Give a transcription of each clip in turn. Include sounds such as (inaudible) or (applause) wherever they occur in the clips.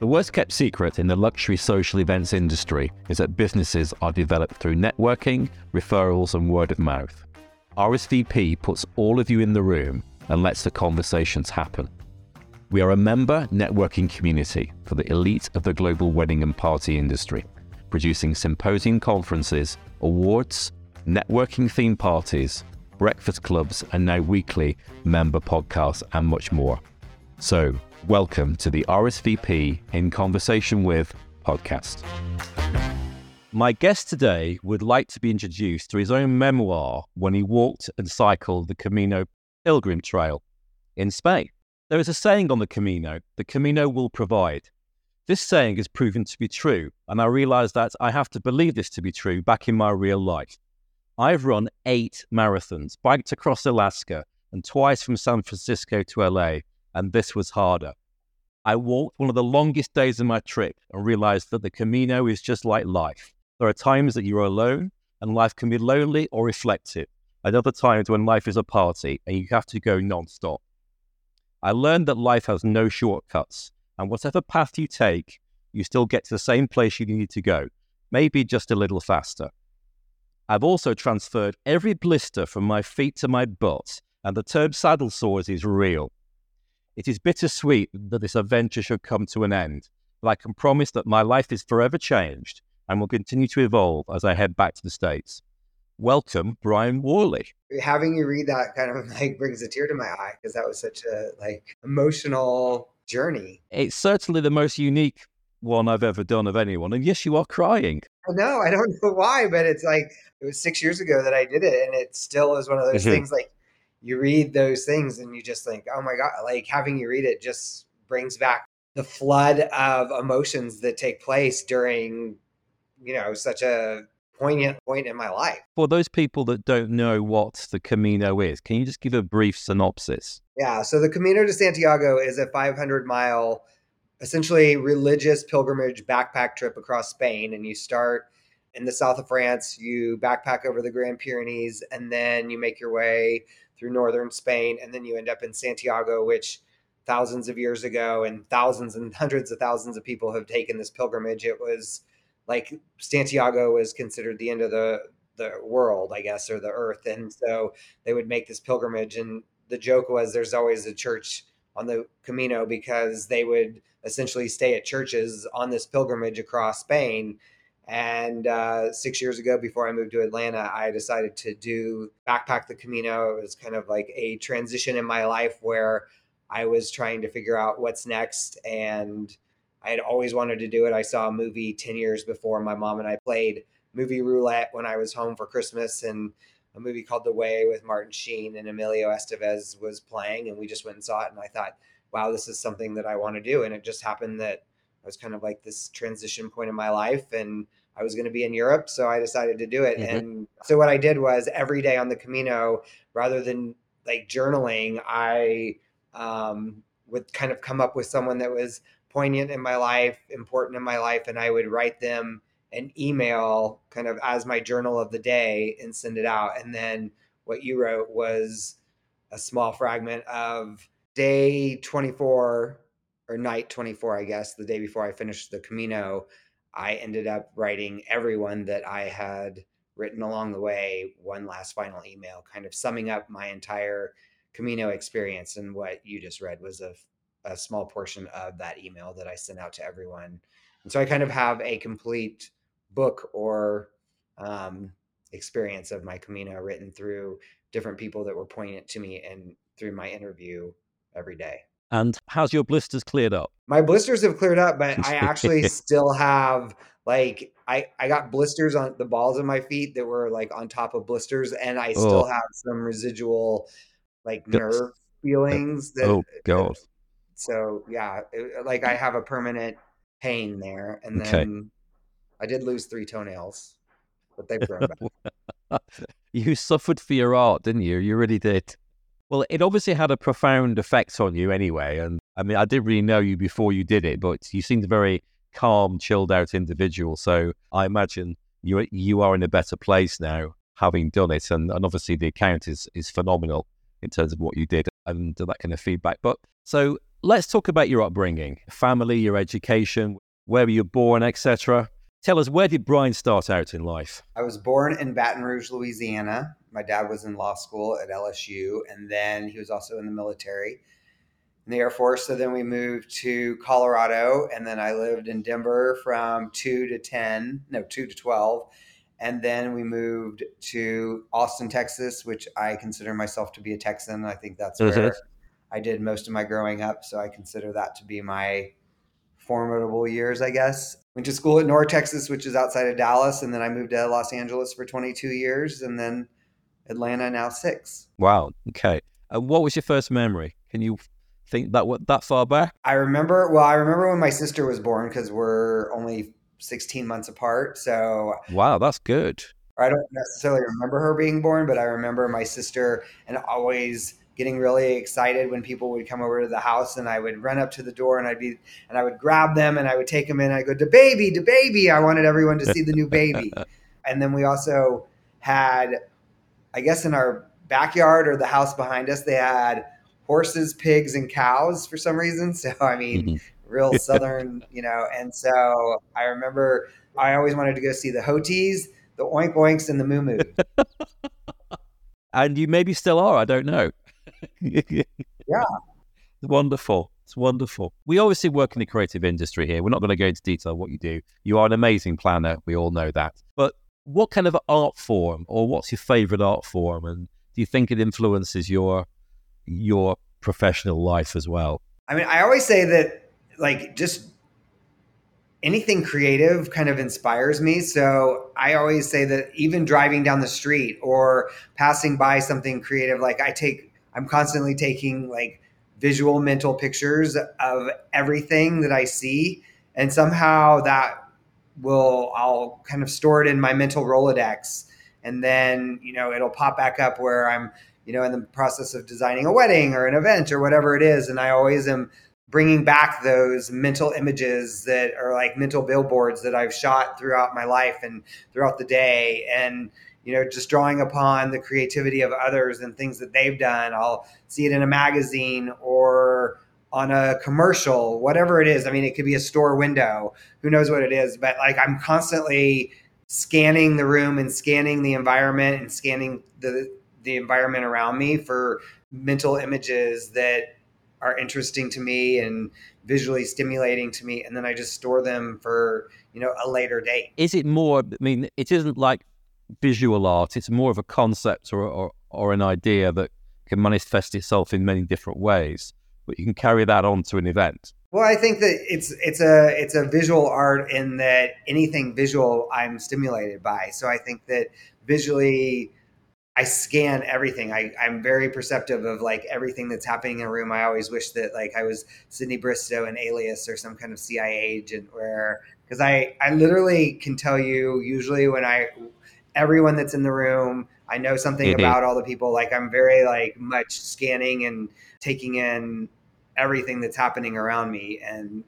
The worst kept secret in the luxury social events industry is that businesses are developed through networking, referrals, and word of mouth. RSVP puts all of you in the room and lets the conversations happen. We are a member networking community for the elite of the global wedding and party industry, producing symposium conferences, awards, networking theme parties, breakfast clubs, and now weekly member podcasts, and much more. So, welcome to the RSVP in Conversation with podcast. My guest today would like to be introduced to his own memoir when he walked and cycled the Camino Pilgrim Trail in Spain. There is a saying on the Camino the Camino will provide. This saying is proven to be true, and I realized that I have to believe this to be true back in my real life. I've run eight marathons, biked across Alaska, and twice from San Francisco to LA, and this was harder. I walked one of the longest days of my trip and realized that the Camino is just like life. There are times that you're alone and life can be lonely or reflective, and other times when life is a party and you have to go non-stop. I learned that life has no shortcuts, and whatever path you take, you still get to the same place you need to go, maybe just a little faster. I've also transferred every blister from my feet to my butt, and the term saddle sores is real. It is bittersweet that this adventure should come to an end, but I can promise that my life is forever changed and will continue to evolve as I head back to the States. Welcome, Brian Worley. Having you read that kind of (laughs) like brings a tear to my eye because that was such a like emotional journey. It's certainly the most unique one I've ever done of anyone. And yes, you are crying. No. I don't (laughs) know why, but it's like it was six years ago that I did it, and it still is one of those mm-hmm. things like you read those things and you just think, oh my God, like having you read it just brings back the flood of emotions that take place during, you know, such a poignant point in my life. For those people that don't know what the Camino is, can you just give a brief synopsis? Yeah. So the Camino de Santiago is a 500 mile, essentially religious pilgrimage backpack trip across Spain. And you start in the south of France, you backpack over the Grand Pyrenees, and then you make your way through northern Spain, and then you end up in Santiago, which thousands of years ago and thousands and (laughs) hundreds of thousands of people have taken this pilgrimage. It was like Santiago was considered the end of the the world, I guess, or the earth, and so they would make this pilgrimage. And the joke was, there's always a church on the Camino because they would essentially stay at churches on this pilgrimage across Spain and uh, six years ago, before I moved to Atlanta, I decided to do Backpack the Camino. It was kind of like a transition in my life where I was trying to figure out what's next. And I had always wanted to do it. I saw a movie 10 years before my mom and I played movie roulette when I was home for Christmas. And a movie called The Way with Martin Sheen and Emilio Estevez was playing. And we just went and saw it. And I thought, wow, this is something that I want to do. And it just happened that I was kind of like this transition point in my life. And I was going to be in Europe, so I decided to do it. Mm-hmm. And so what I did was every day on the Camino, rather than like journaling, I um, would kind of come up with someone that was poignant in my life, important in my life, and I would write them an email kind of as my journal of the day and send it out. And then what you wrote was a small fragment of day 24 or night 24, I guess, the day before I finished the Camino. I ended up writing everyone that I had written along the way one last final email, kind of summing up my entire Camino experience. And what you just read was a, a small portion of that email that I sent out to everyone. And so I kind of have a complete book or um, experience of my Camino written through different people that were poignant to me and through my interview every day. And how's your blisters cleared up? My blisters have cleared up, but I actually (laughs) still have like I I got blisters on the balls of my feet that were like on top of blisters, and I still oh. have some residual like nerve feelings. That, oh uh, God! so yeah, it, like I have a permanent pain there, and then okay. I did lose three toenails, but they've (laughs) grown back. you suffered for your art, didn't you? You really did. Well, it obviously had a profound effect on you anyway. And I mean, I didn't really know you before you did it, but you seemed a very calm, chilled out individual. So I imagine you you are in a better place now having done it. And, and obviously the account is is phenomenal in terms of what you did and that kind of feedback. But so let's talk about your upbringing, family, your education, where were you born, etc. Tell us, where did Brian start out in life? I was born in Baton Rouge, Louisiana. My dad was in law school at LSU, and then he was also in the military, in the Air Force. So then we moved to Colorado, and then I lived in Denver from two to 10, no, two to 12. And then we moved to Austin, Texas, which I consider myself to be a Texan. I think that's where mm-hmm. I did most of my growing up. So I consider that to be my formidable years, I guess. Went to school at North Texas, which is outside of Dallas, and then I moved to Los Angeles for 22 years, and then Atlanta now six. Wow. Okay. And what was your first memory? Can you think that what that far back? I remember. Well, I remember when my sister was born because we're only 16 months apart. So wow, that's good. I don't necessarily remember her being born, but I remember my sister and always getting really excited when people would come over to the house and I would run up to the door and I'd be and I would grab them and I would take them in. I go, "The baby, the baby!" I wanted everyone to see the new baby. (laughs) and then we also had, I guess, in our backyard or the house behind us, they had horses, pigs, and cows for some reason. (laughs) So I mean, mm-hmm. real southern, you know. And so I remember I always wanted to go see the Hoties, the Oink Oinks, and the Moo Moo. (laughs) and you maybe still are. I don't know. (laughs) yeah. It's wonderful. It's wonderful. We obviously work in the creative industry here. We're not going to go into detail what you do. You are an amazing planner. We all know that. But what kind of art form or what's your favorite art form? And do you think it influences your your professional life as well? I mean, I always say that like just anything creative kind of inspires me. So I always say that even driving down the street or passing by something creative, like I take I'm constantly taking like visual mental pictures of everything that I see. And somehow that will, I'll kind of store it in my mental Rolodex. And then, you know, it'll pop back up where I'm, you know, in the process of designing a wedding or an event or whatever it is. And I always am bringing back those mental images that are like mental billboards that I've shot throughout my life and throughout the day. And, you know, just drawing upon the creativity of others and things that they've done. I'll see it in a magazine or on a commercial, whatever it is. I mean, it could be a store window. Who knows what it is? But like, I'm constantly scanning the room and scanning the environment and scanning the the environment around me for mental images that are interesting to me and visually stimulating to me and then i just store them for you know a later date is it more i mean it isn't like visual art. It's more of a concept or, or, or an idea that can manifest itself in many different ways, but you can carry that on to an event. Well, I think that it's it's a it's a visual art in that anything visual I'm stimulated by. So I think that visually I scan everything. I, I'm very perceptive of like everything that's happening in a room. I always wish that like I was Sydney Bristow and Alias or some kind of CIA agent where because I I literally can tell you usually when I everyone that's in the room. I know something mm-hmm. about all the people. Like I'm very like much scanning and taking in everything that's happening around me and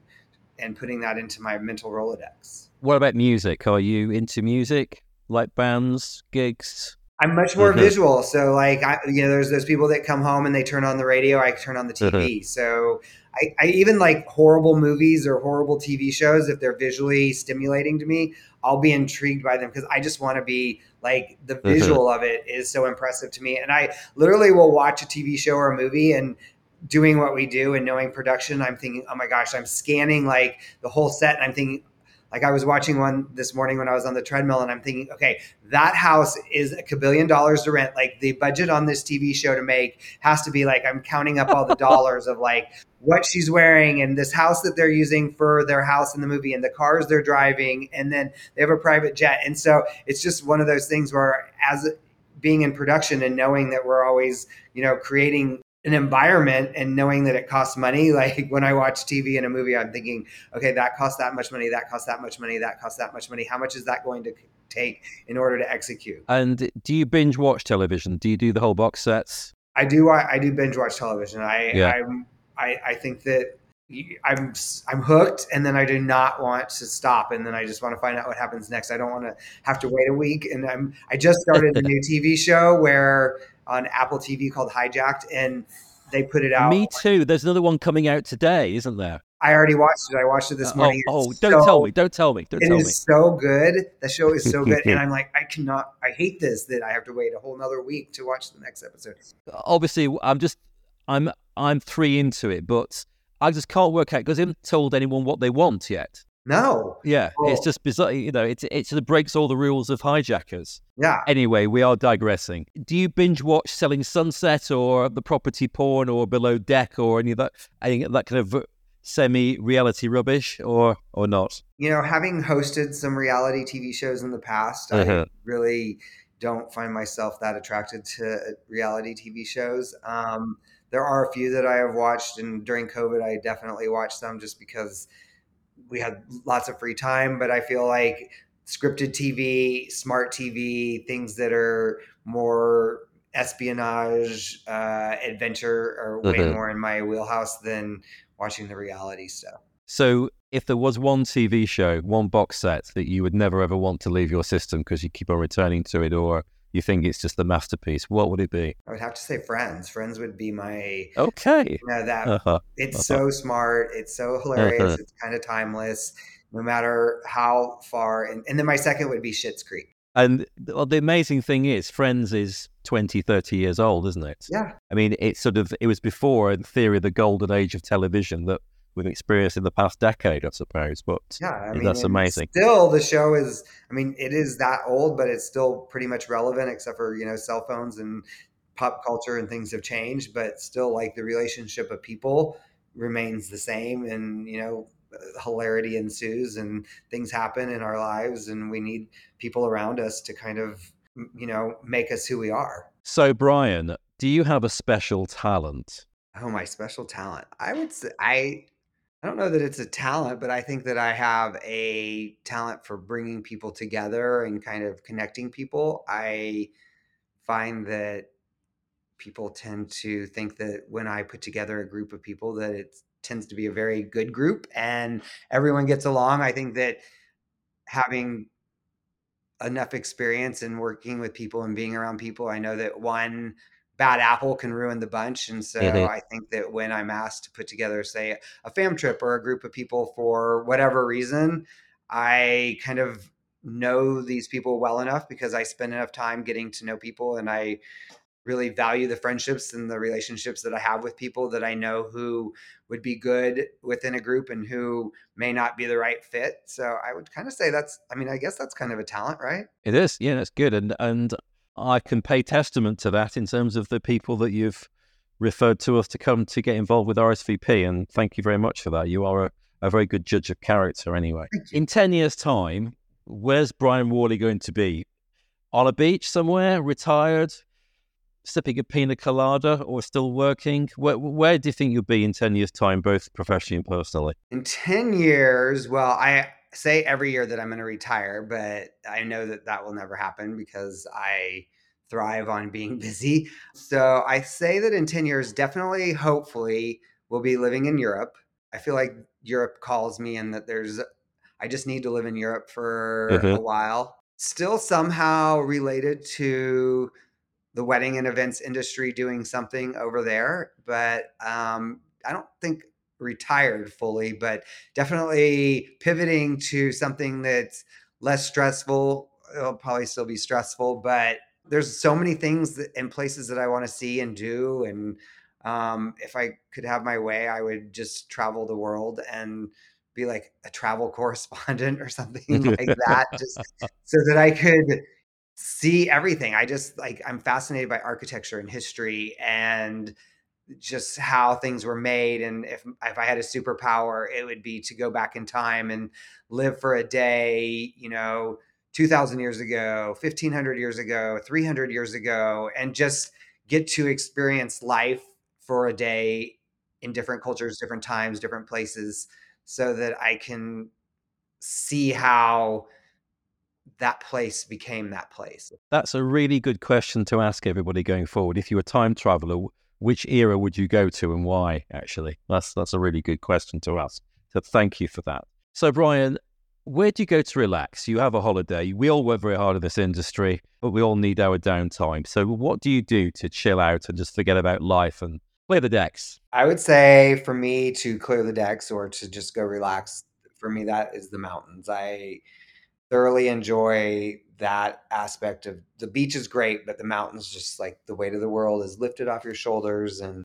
and putting that into my mental Rolodex. What about music? Are you into music? Like bands, gigs? I'm much more mm-hmm. visual. So like I, you know, there's those people that come home and they turn on the radio. I turn on the TV. Mm-hmm. So I, I, even like horrible movies or horrible TV shows. If they're visually stimulating to me, I'll be intrigued by them because I just want to be like the mm-hmm. visual mm-hmm. of it is so impressive to me. And I literally will watch a TV show or a movie and doing what we do and knowing production, I'm thinking, oh my gosh, I'm scanning like the whole set and I'm thinking, like I was watching one this morning when I was on the treadmill and I'm thinking, okay, that house is a billion dollars to rent. Like the budget on this TV show to make has to be like I'm counting up all the (laughs) dollars of like what she's wearing and this house that they're using for their house in the movie and the cars they're driving and then they have a private jet. And so it's just one of those things where as being in production and knowing that we're always, you know, creating an environment and knowing that it costs money. (laughs) Like when i watch tv in a movie i'm thinking okay that costs that much money that costs that much money that costs that much money. How much is that going to take in order to execute? And do you binge watch television? Do you do the whole box sets? I do i, I do binge watch television. I yeah. I'm, I, I think that I'm I'm hooked, and then I do not want to stop, and then I just want to find out what happens next. I don't want to have to wait a week, and I'm I just started a (laughs) new TV show where on Apple TV called Hijacked, and they put it out. Me too. There's another one coming out today, isn't there? I already watched it. I watched it this Uh, morning. Oh, oh don't so- tell me. Don't tell me. Don't It tell is me. so good. The show is so good, and (laughs) I'm like, I cannot. I hate this that I have to wait a whole nother week to watch the next episode. Obviously, I'm just, I'm, I'm three into it, but I just can't work out because I haven't told anyone what they want yet. No, Yeah, it's just bizarre. You know, it it sort of breaks all the rules of hijackers. yeah, Anyway, we are digressing. Do you binge watch Selling Sunset or the property porn or Below Deck or any of that any of that kind of semi reality rubbish or or not? you know, having hosted some reality TV shows in the past, I Uh-huh. really don't find myself that attracted to reality TV shows. Um, there are a few that I have watched, and during COVID, I definitely watched them just because we had lots of free time. But I feel like scripted TV, smart TV, things that are more espionage, uh, adventure are way Mhm. more in my wheelhouse than watching the reality stuff. So, if there was one TV show, one box set that you would never ever want to leave your system because you keep on returning to it, or you think it's just the masterpiece, what would it be? I would have to say Friends. Friends would be my Okay. you know that Uh-huh. it's so smart, it's so hilarious, Uh-huh. it's kind of timeless, no matter how far. And, and then my second would be Schitt's Creek. And well, the amazing thing is, Friends is 20, 30 years old, isn't it? Yeah, I mean, it's sort of, it was before, in theory, the golden age of television that we've experienced in the past decade, I suppose. But yeah. I mean, that's amazing. Still, the show is. I mean, it is that old, but it's still pretty much relevant, except for you know cell phones and pop culture and things have changed. But still, like the relationship of people remains the same, and you know. Hilarity ensues and things happen in our lives, and we need people around us to kind of, you know, make us who we are. so, Brian, do you have a special talent? Oh, my special talent. I would say I I don't know that it's a talent, but I think that I have a talent for bringing people together and kind of connecting people. I find that people tend to think that when I put together a group of people that it tends to be a very good group and everyone gets along. I think that having enough experience in working with people and being around people, I know that one bad apple can ruin the bunch. And so Mhm. I think that when I'm asked to put together, say, a fam trip or a group of people for whatever reason, I kind of know these people well enough because I spend enough time getting to know people and I really value the friendships and the relationships that I have with people that I know who would be good within a group and who may not be the right fit. So I would kind of say that's I mean, I guess that's kind of a talent, right? It is, yeah, that's good, and and I can pay testament to that in terms of the people that you've referred to us to come to get involved with RSVP, and thank you very much for that. You are a, a very good judge of character, anyway. In ten years' time, where's Brian Worley going to be? On a beach somewhere, retired, sipping a pina colada, or still working? Where, where do you think you'll be in ten years' time, both professionally and personally? In 10 years, well, I say every year that I'm going to retire, but I know that that will never happen because I thrive on being (laughs) busy. So I say that in 10 years, definitely, hopefully, we'll be living in Europe. I feel like Europe calls me and that there's, I just need to live in Europe for Mhm. a while. Still somehow related to the wedding and events industry doing something over there, but um, I don't think retired fully, but definitely pivoting to something that's less stressful. It'll probably still be stressful, but there's so many things that, and places that I want to see and do. And um, if I could have my way, I would just travel the world and be like a travel (laughs) correspondent or something (laughs) like that, just so that I could see everything. I just like I'm fascinated by architecture and history and just how things were made and if if I had a superpower it would be to go back in time and live for a day, you know, 2000 years ago, 1500 years ago, 300 years ago and just get to experience life for a day in different cultures, different times, different places so that I can see how that place became that place. That's a really good question to ask everybody going forward. If you were a time traveler, which era would you go to and why? Actually, that's that's a really good question to ask. So thank you for that. So Brian, where do you go to relax? You have a holiday. We all work very hard in this industry, but we all need our downtime. So what do you do to chill out and just forget about life and Clear the decks. I would say for me to clear the decks or to just go relax, for me, that is the mountains. I thoroughly enjoy that aspect of the beach is great, but the mountains just like the weight of the world is lifted off your shoulders and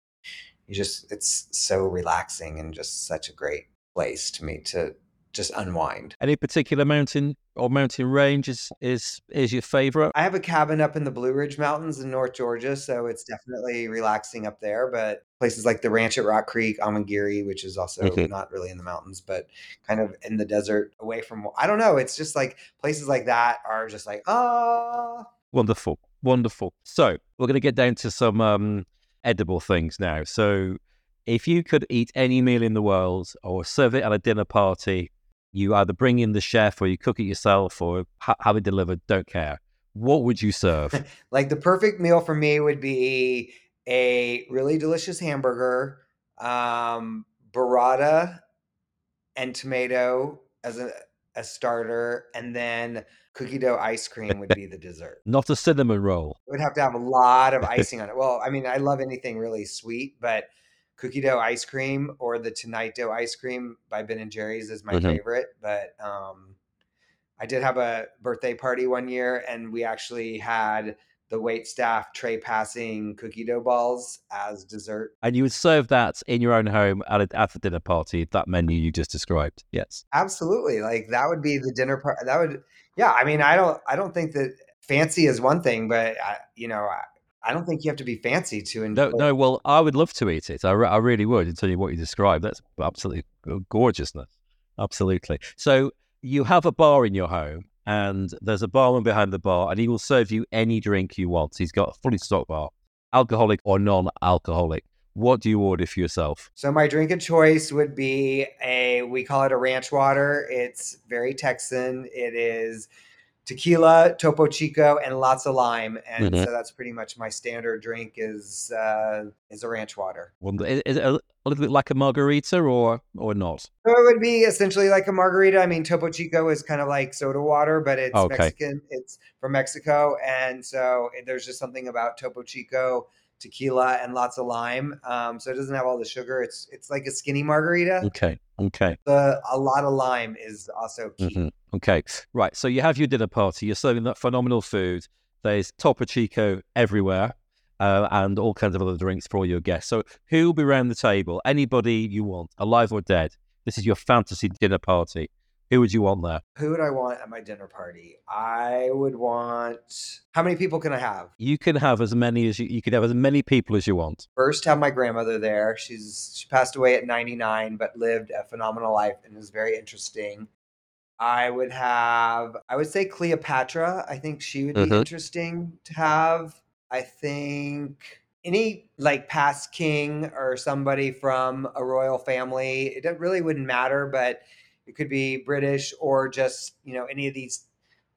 you just it's so relaxing and just such a great place to me to just unwind. Any particular mountain or mountain range is is is your favorite? I have a cabin up in the Blue Ridge Mountains in North Georgia, so it's definitely relaxing up there. But places like the ranch at Rock Creek, Amangiri, which is also Mhm. not really in the mountains, but kind of in the desert, away from. I don't know. It's just like places like that are just like ah. Wonderful, wonderful. So we're going to get down to some um, edible things now. So if you could eat any meal in the world or serve it at a dinner party, you either bring in the chef or you cook it yourself or ha- have it delivered. Don't care. What would you serve? (laughs) Like the perfect meal for me would be a really delicious hamburger, um, burrata, and tomato as a, a starter, and then cookie dough ice cream would be the dessert. (laughs) Not a cinnamon roll. It would have to have a lot of (laughs) icing on it. Well, I mean, I love anything really sweet, but cookie dough ice cream or the Tonight Dough ice cream by Ben and Jerry's is my Mhm. favorite. But um, I did have a birthday party one year, and we actually had the wait staff tray passing cookie dough balls as dessert. And you would serve that in your own home at a, at the dinner party, that menu you just described. Yes. Absolutely, like that would be the dinner part. That would, yeah. I mean, I don't, I don't think that fancy is one thing, but I, you know, I, don't think you have to be fancy to enjoy. No, no. Well, I would love to eat it. I, re- I really would. And tell you what you described. That's absolutely gorgeousness. Absolutely. So you have a bar in your home, and there's a barman behind the bar, and he will serve you any drink you want. He's got a fully stocked bar, alcoholic or non-alcoholic. What do you order for yourself? So my drink of choice would be a we call it a ranch water. It's very Texan. It is tequila, Topo Chico, and lots of lime. And Mhm. so that's pretty much my standard drink is uh, is a ranch water. Wonder- Is it a, a little bit like a margarita or or not? So it would be essentially like a margarita. I mean, Topo Chico is kind of like soda water, but it's Okay. Mexican. It's from Mexico, and so there's just something about Topo Chico, tequila, and lots of lime. Um, so it doesn't have all the sugar. It's it's like a skinny margarita. Okay. Okay. The a lot of lime is also key. Mhm. Okay, right. So you have your dinner party. You're serving that phenomenal food. There's Topo Chico everywhere, uh, and all kinds of other drinks for all your guests. So who will be around the table? Anybody you want, alive or dead. This is your fantasy dinner party. Who would you want there? Who would I want at my dinner party? I would want. How many people can I have? You can have as many as you, you can have as many people as you want. First, have my grandmother there. She's she passed away at 99, but lived a phenomenal life and is very interesting. I would have. I would say Cleopatra. I think she would be Mhm. interesting to have. I think any like past king or somebody from a royal family. It really wouldn't matter, but it could be British or just you know any of these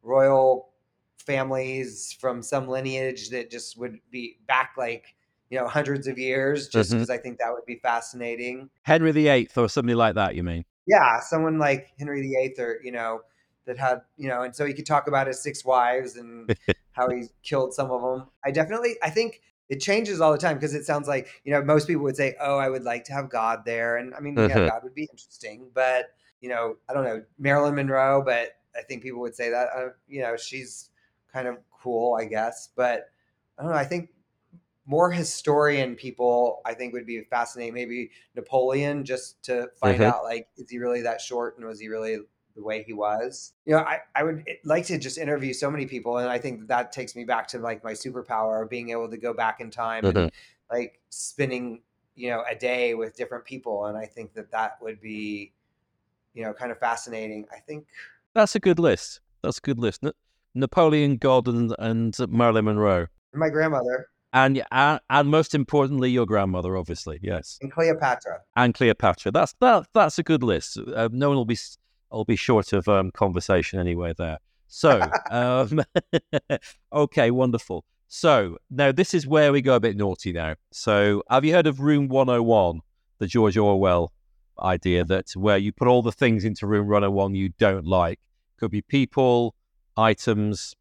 royal families from some lineage that just would be back like you know hundreds of years just because i think that would be fascinating Henry VIII or somebody like that, you mean? yeah someone like henry viii or you know that had you know and so he could talk about his six wives and (laughs) how he killed some of them i definitely i think it changes all the time because it sounds like you know most people would say oh i would like to have god there and i mean yeah Mhm. god would be interesting but you know i don't know marilyn monroe but i think people would say that uh, you know she's kind of cool i guess but i don't know i think more historian people i think would be fascinating maybe napoleon just to find Mhm. out like is he really that short and was he really the way he was you know i, I would like to just interview so many people and i think that, that takes me back to like my superpower of being able to go back in time Mhm. and like spending you know a day with different people and i think that that would be you know kind of fascinating i think That's a good list. That's a good list. Na- Napoleon, God, and, and Marilyn Monroe. my grandmother And, and and most importantly, your grandmother, obviously, yes. and cleopatra and Cleopatra. That's that. That's a good list. Uh, no one will be will be short of um, conversation anyway there. So, (laughs) um, (laughs) okay, wonderful. So now this is where we go a bit naughty now. So, have you heard of Room One Hundred One, the George Orwell idea that where you put all the things into Room Hundred One you don't like? Could be people, items,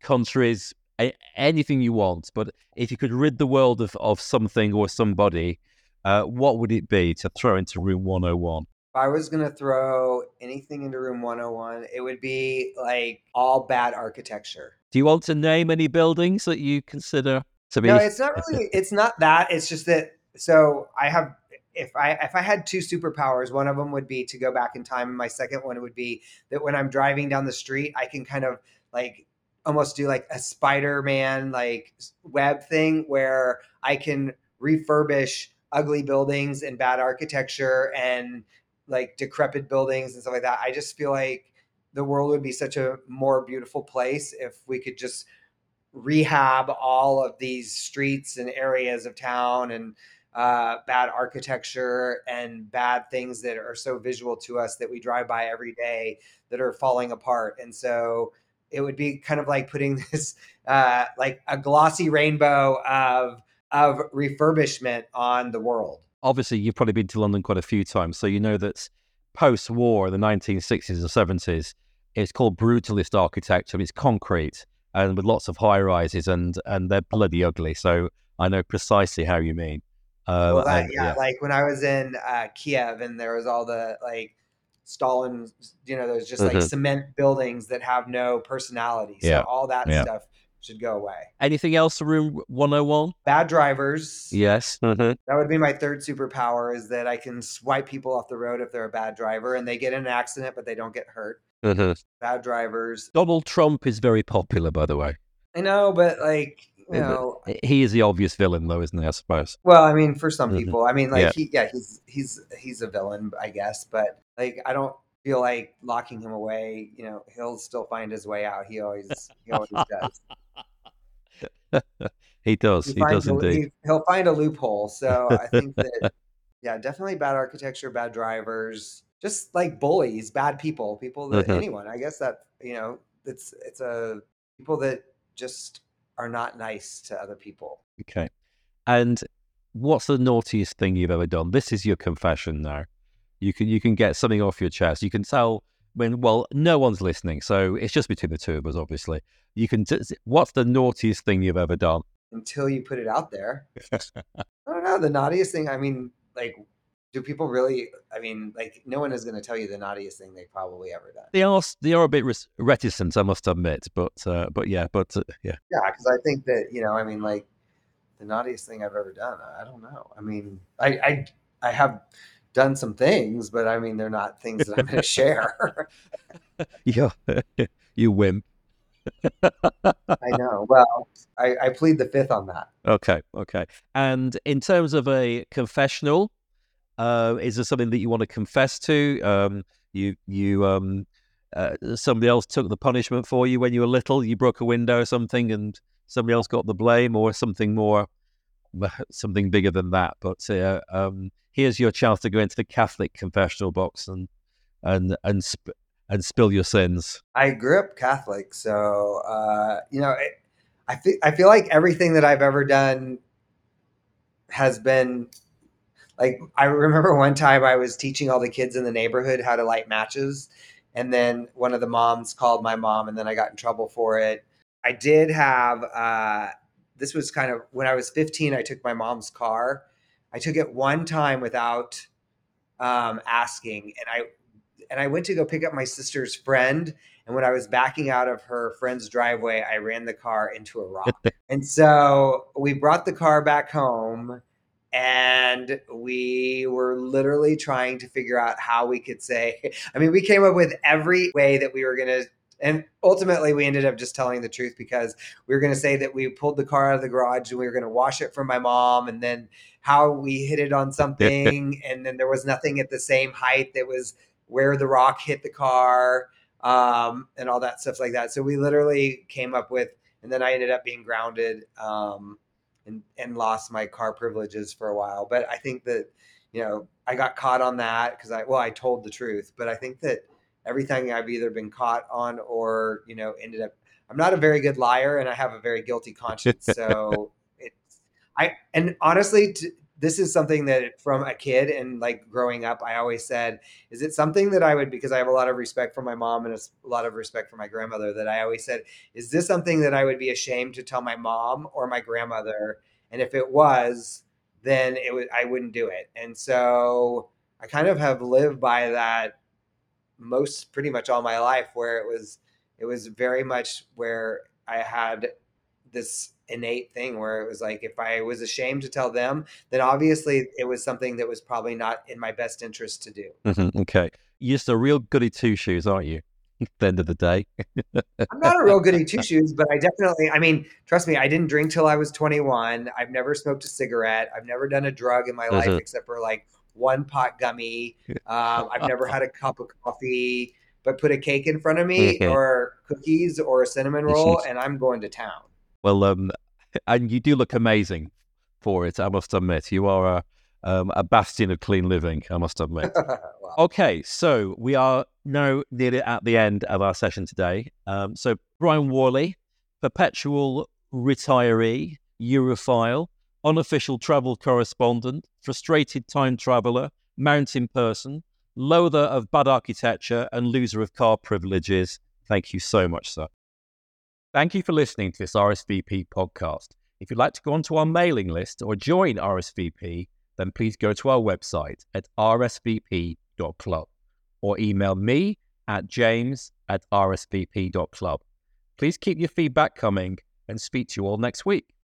countries, a- anything you want. But if you could rid the world of, of something or somebody, uh, what would it be to throw into room 101? If I was going to throw anything into room 101, it would be like all bad architecture. Do you want to name any buildings that you consider to be? No, it's not really. It's not that. It's just that. So I have. If I if I had two superpowers, one of them would be to go back in time, and my second one would be that when I'm driving down the street, I can kind of like almost do like a Spider-Man like web thing where I can refurbish ugly buildings and bad architecture and like decrepit buildings and stuff like that. I just feel like the world would be such a more beautiful place if we could just rehab all of these streets and areas of town and uh, bad architecture and bad things that are so visual to us that we drive by every day that are falling apart. And so it would be kind of like putting (laughs) this uh, like a glossy rainbow of of refurbishment on the world. Obviously, you've probably been to London quite a few times, so you know that post-war, the 1960s and 70s, it's called brutalist architecture. It's concrete and with lots of high rises, and and they're bloody ugly. So I know precisely how you mean. Uh, well, that, and, yeah, yeah, like when I was in uh, Kiev, and there was all the like Stalin, you know, there's just like mm-hmm. cement buildings that have no personality. So yeah. all that yeah. stuff should go away. Anything else room 101? Bad drivers. Yes. Mm-hmm. That would be my third superpower is that I can swipe people off the road if they're a bad driver and they get in an accident, but they don't get hurt. Mm-hmm. Bad drivers. Donald Trump is very popular, by the way. I know, but like, you know, he is the obvious villain, though, isn't he? I suppose. Well, I mean, for some mm-hmm. people, I mean, like, yeah. He, yeah, he's he's he's a villain, I guess, but like, I don't feel like locking him away. You know, he'll still find his way out. He always he always (laughs) does. (laughs) he does. He, he does a, indeed. He, will find a loophole. So (laughs) I think that, yeah, definitely bad architecture, bad drivers, just like bullies, bad people, people that uh-huh. anyone. I guess that you know, it's it's a people that just are not nice to other people. Okay, and what's the naughtiest thing you've ever done? This is your confession now. You can you can get something off your chest. You can tell when well, no one's listening, so it's just between the two of us, obviously you can. T- what's the naughtiest thing you've ever done? Until you put it out there. (laughs) I don't know. The naughtiest thing. I mean, like, do people really? I mean, like, no one is going to tell you the naughtiest thing they've probably ever done. They are. They are a bit reticent, I must admit. But, uh, but yeah, but uh, yeah, yeah. Because I think that you know, I mean, like, the naughtiest thing I've ever done. I don't know. I mean, I, I, I have done some things, but I mean, they're not things that I'm going (laughs) to share. (laughs) yeah, (laughs) you wimp. I know. Well, I, I plead the fifth on that. Okay, okay. And in terms of a confessional, uh, is there something that you want to confess to? Um, you you um, uh, somebody else took the punishment for you when you were little. You broke a window or something, and somebody else got the blame, or something more, (laughs) something bigger than that. But uh, um, here's your chance to go into the Catholic confessional box and and and sp- and spill your sins? I grew up Catholic, so uh, you know, it, I I feel like everything that I've ever done has been like I remember one time I was teaching all the kids in the neighborhood how to light matches, and then one of the moms called my mom, and then I got in trouble for it. I did have uh, this was kind of when I was 15. I took my mom's car. I took it one time without um, asking, and I and I went to go pick up my sister's friend. And when I was backing out of her friend's driveway, I ran the car into a rock. and so we brought the car back home and we were literally trying to figure out how we could say, (laughs) I mean, we came up with every way that we were going to and ultimately we ended up just telling the truth because we were going to say that we pulled the car out of the garage and we were going to wash it for my mom and then how we hit it on something (laughs) and then there was nothing at the same height that was where the rock hit the car um, and all that stuff like that. So we literally came up with, and then I ended up being grounded um, and, and lost my car privileges for a while. But I think that, you know, I got caught on that because I, well, I told the truth, but I think that everything I've either been caught on or, you know, ended up, I'm not a very good liar and I have a very guilty conscience. (laughs) So it's, I, and honestly, to, this is something that from a kid and like growing up, I always said, is it something that I would, because I have a lot of respect for my mom and a lot of respect for my grandmother, that I always said, is this something that I would be ashamed to tell my mom or my grandmother? And if it was, then it would, I wouldn't do it. And so I kind of have lived by that most pretty much all my life where it was, it was very much where I had this innate thing where it was like if I was ashamed to tell them, then obviously it was something that was probably not in my best interest to do. Mm-hmm, okay, you're just a real goody two shoes, aren't you? (laughs) At the end of the day, I'm not a real goody two shoes, but I definitely, I mean, trust me, I didn't drink till I was 21. I've never smoked a cigarette. I've never done a drug in my life Mhm. except for like one pot gummy. Um, I've never had a (laughs) cup of coffee. But put a cake in front of me Mhm. or cookies or a cinnamon roll, and I'm going to town. Well, um, and you do look amazing for it. I must admit, you are a um, a bastion of clean living. I must (laughs) admit. Wow. Okay, so we are now nearly at the end of our session today. Um, so, Brian Worley, perpetual retiree, Europhile, unofficial travel correspondent, frustrated time traveler, mountain person, loather of bad architecture, and loser of car privileges. Thank you so much, sir. Thank you for listening to this RSVP podcast. If you'd like to go onto our mailing list or join RSVP, then please go to our website at rsvp.club or email me at james at rsvp.club. Please keep your feedback coming and speak to you all next week.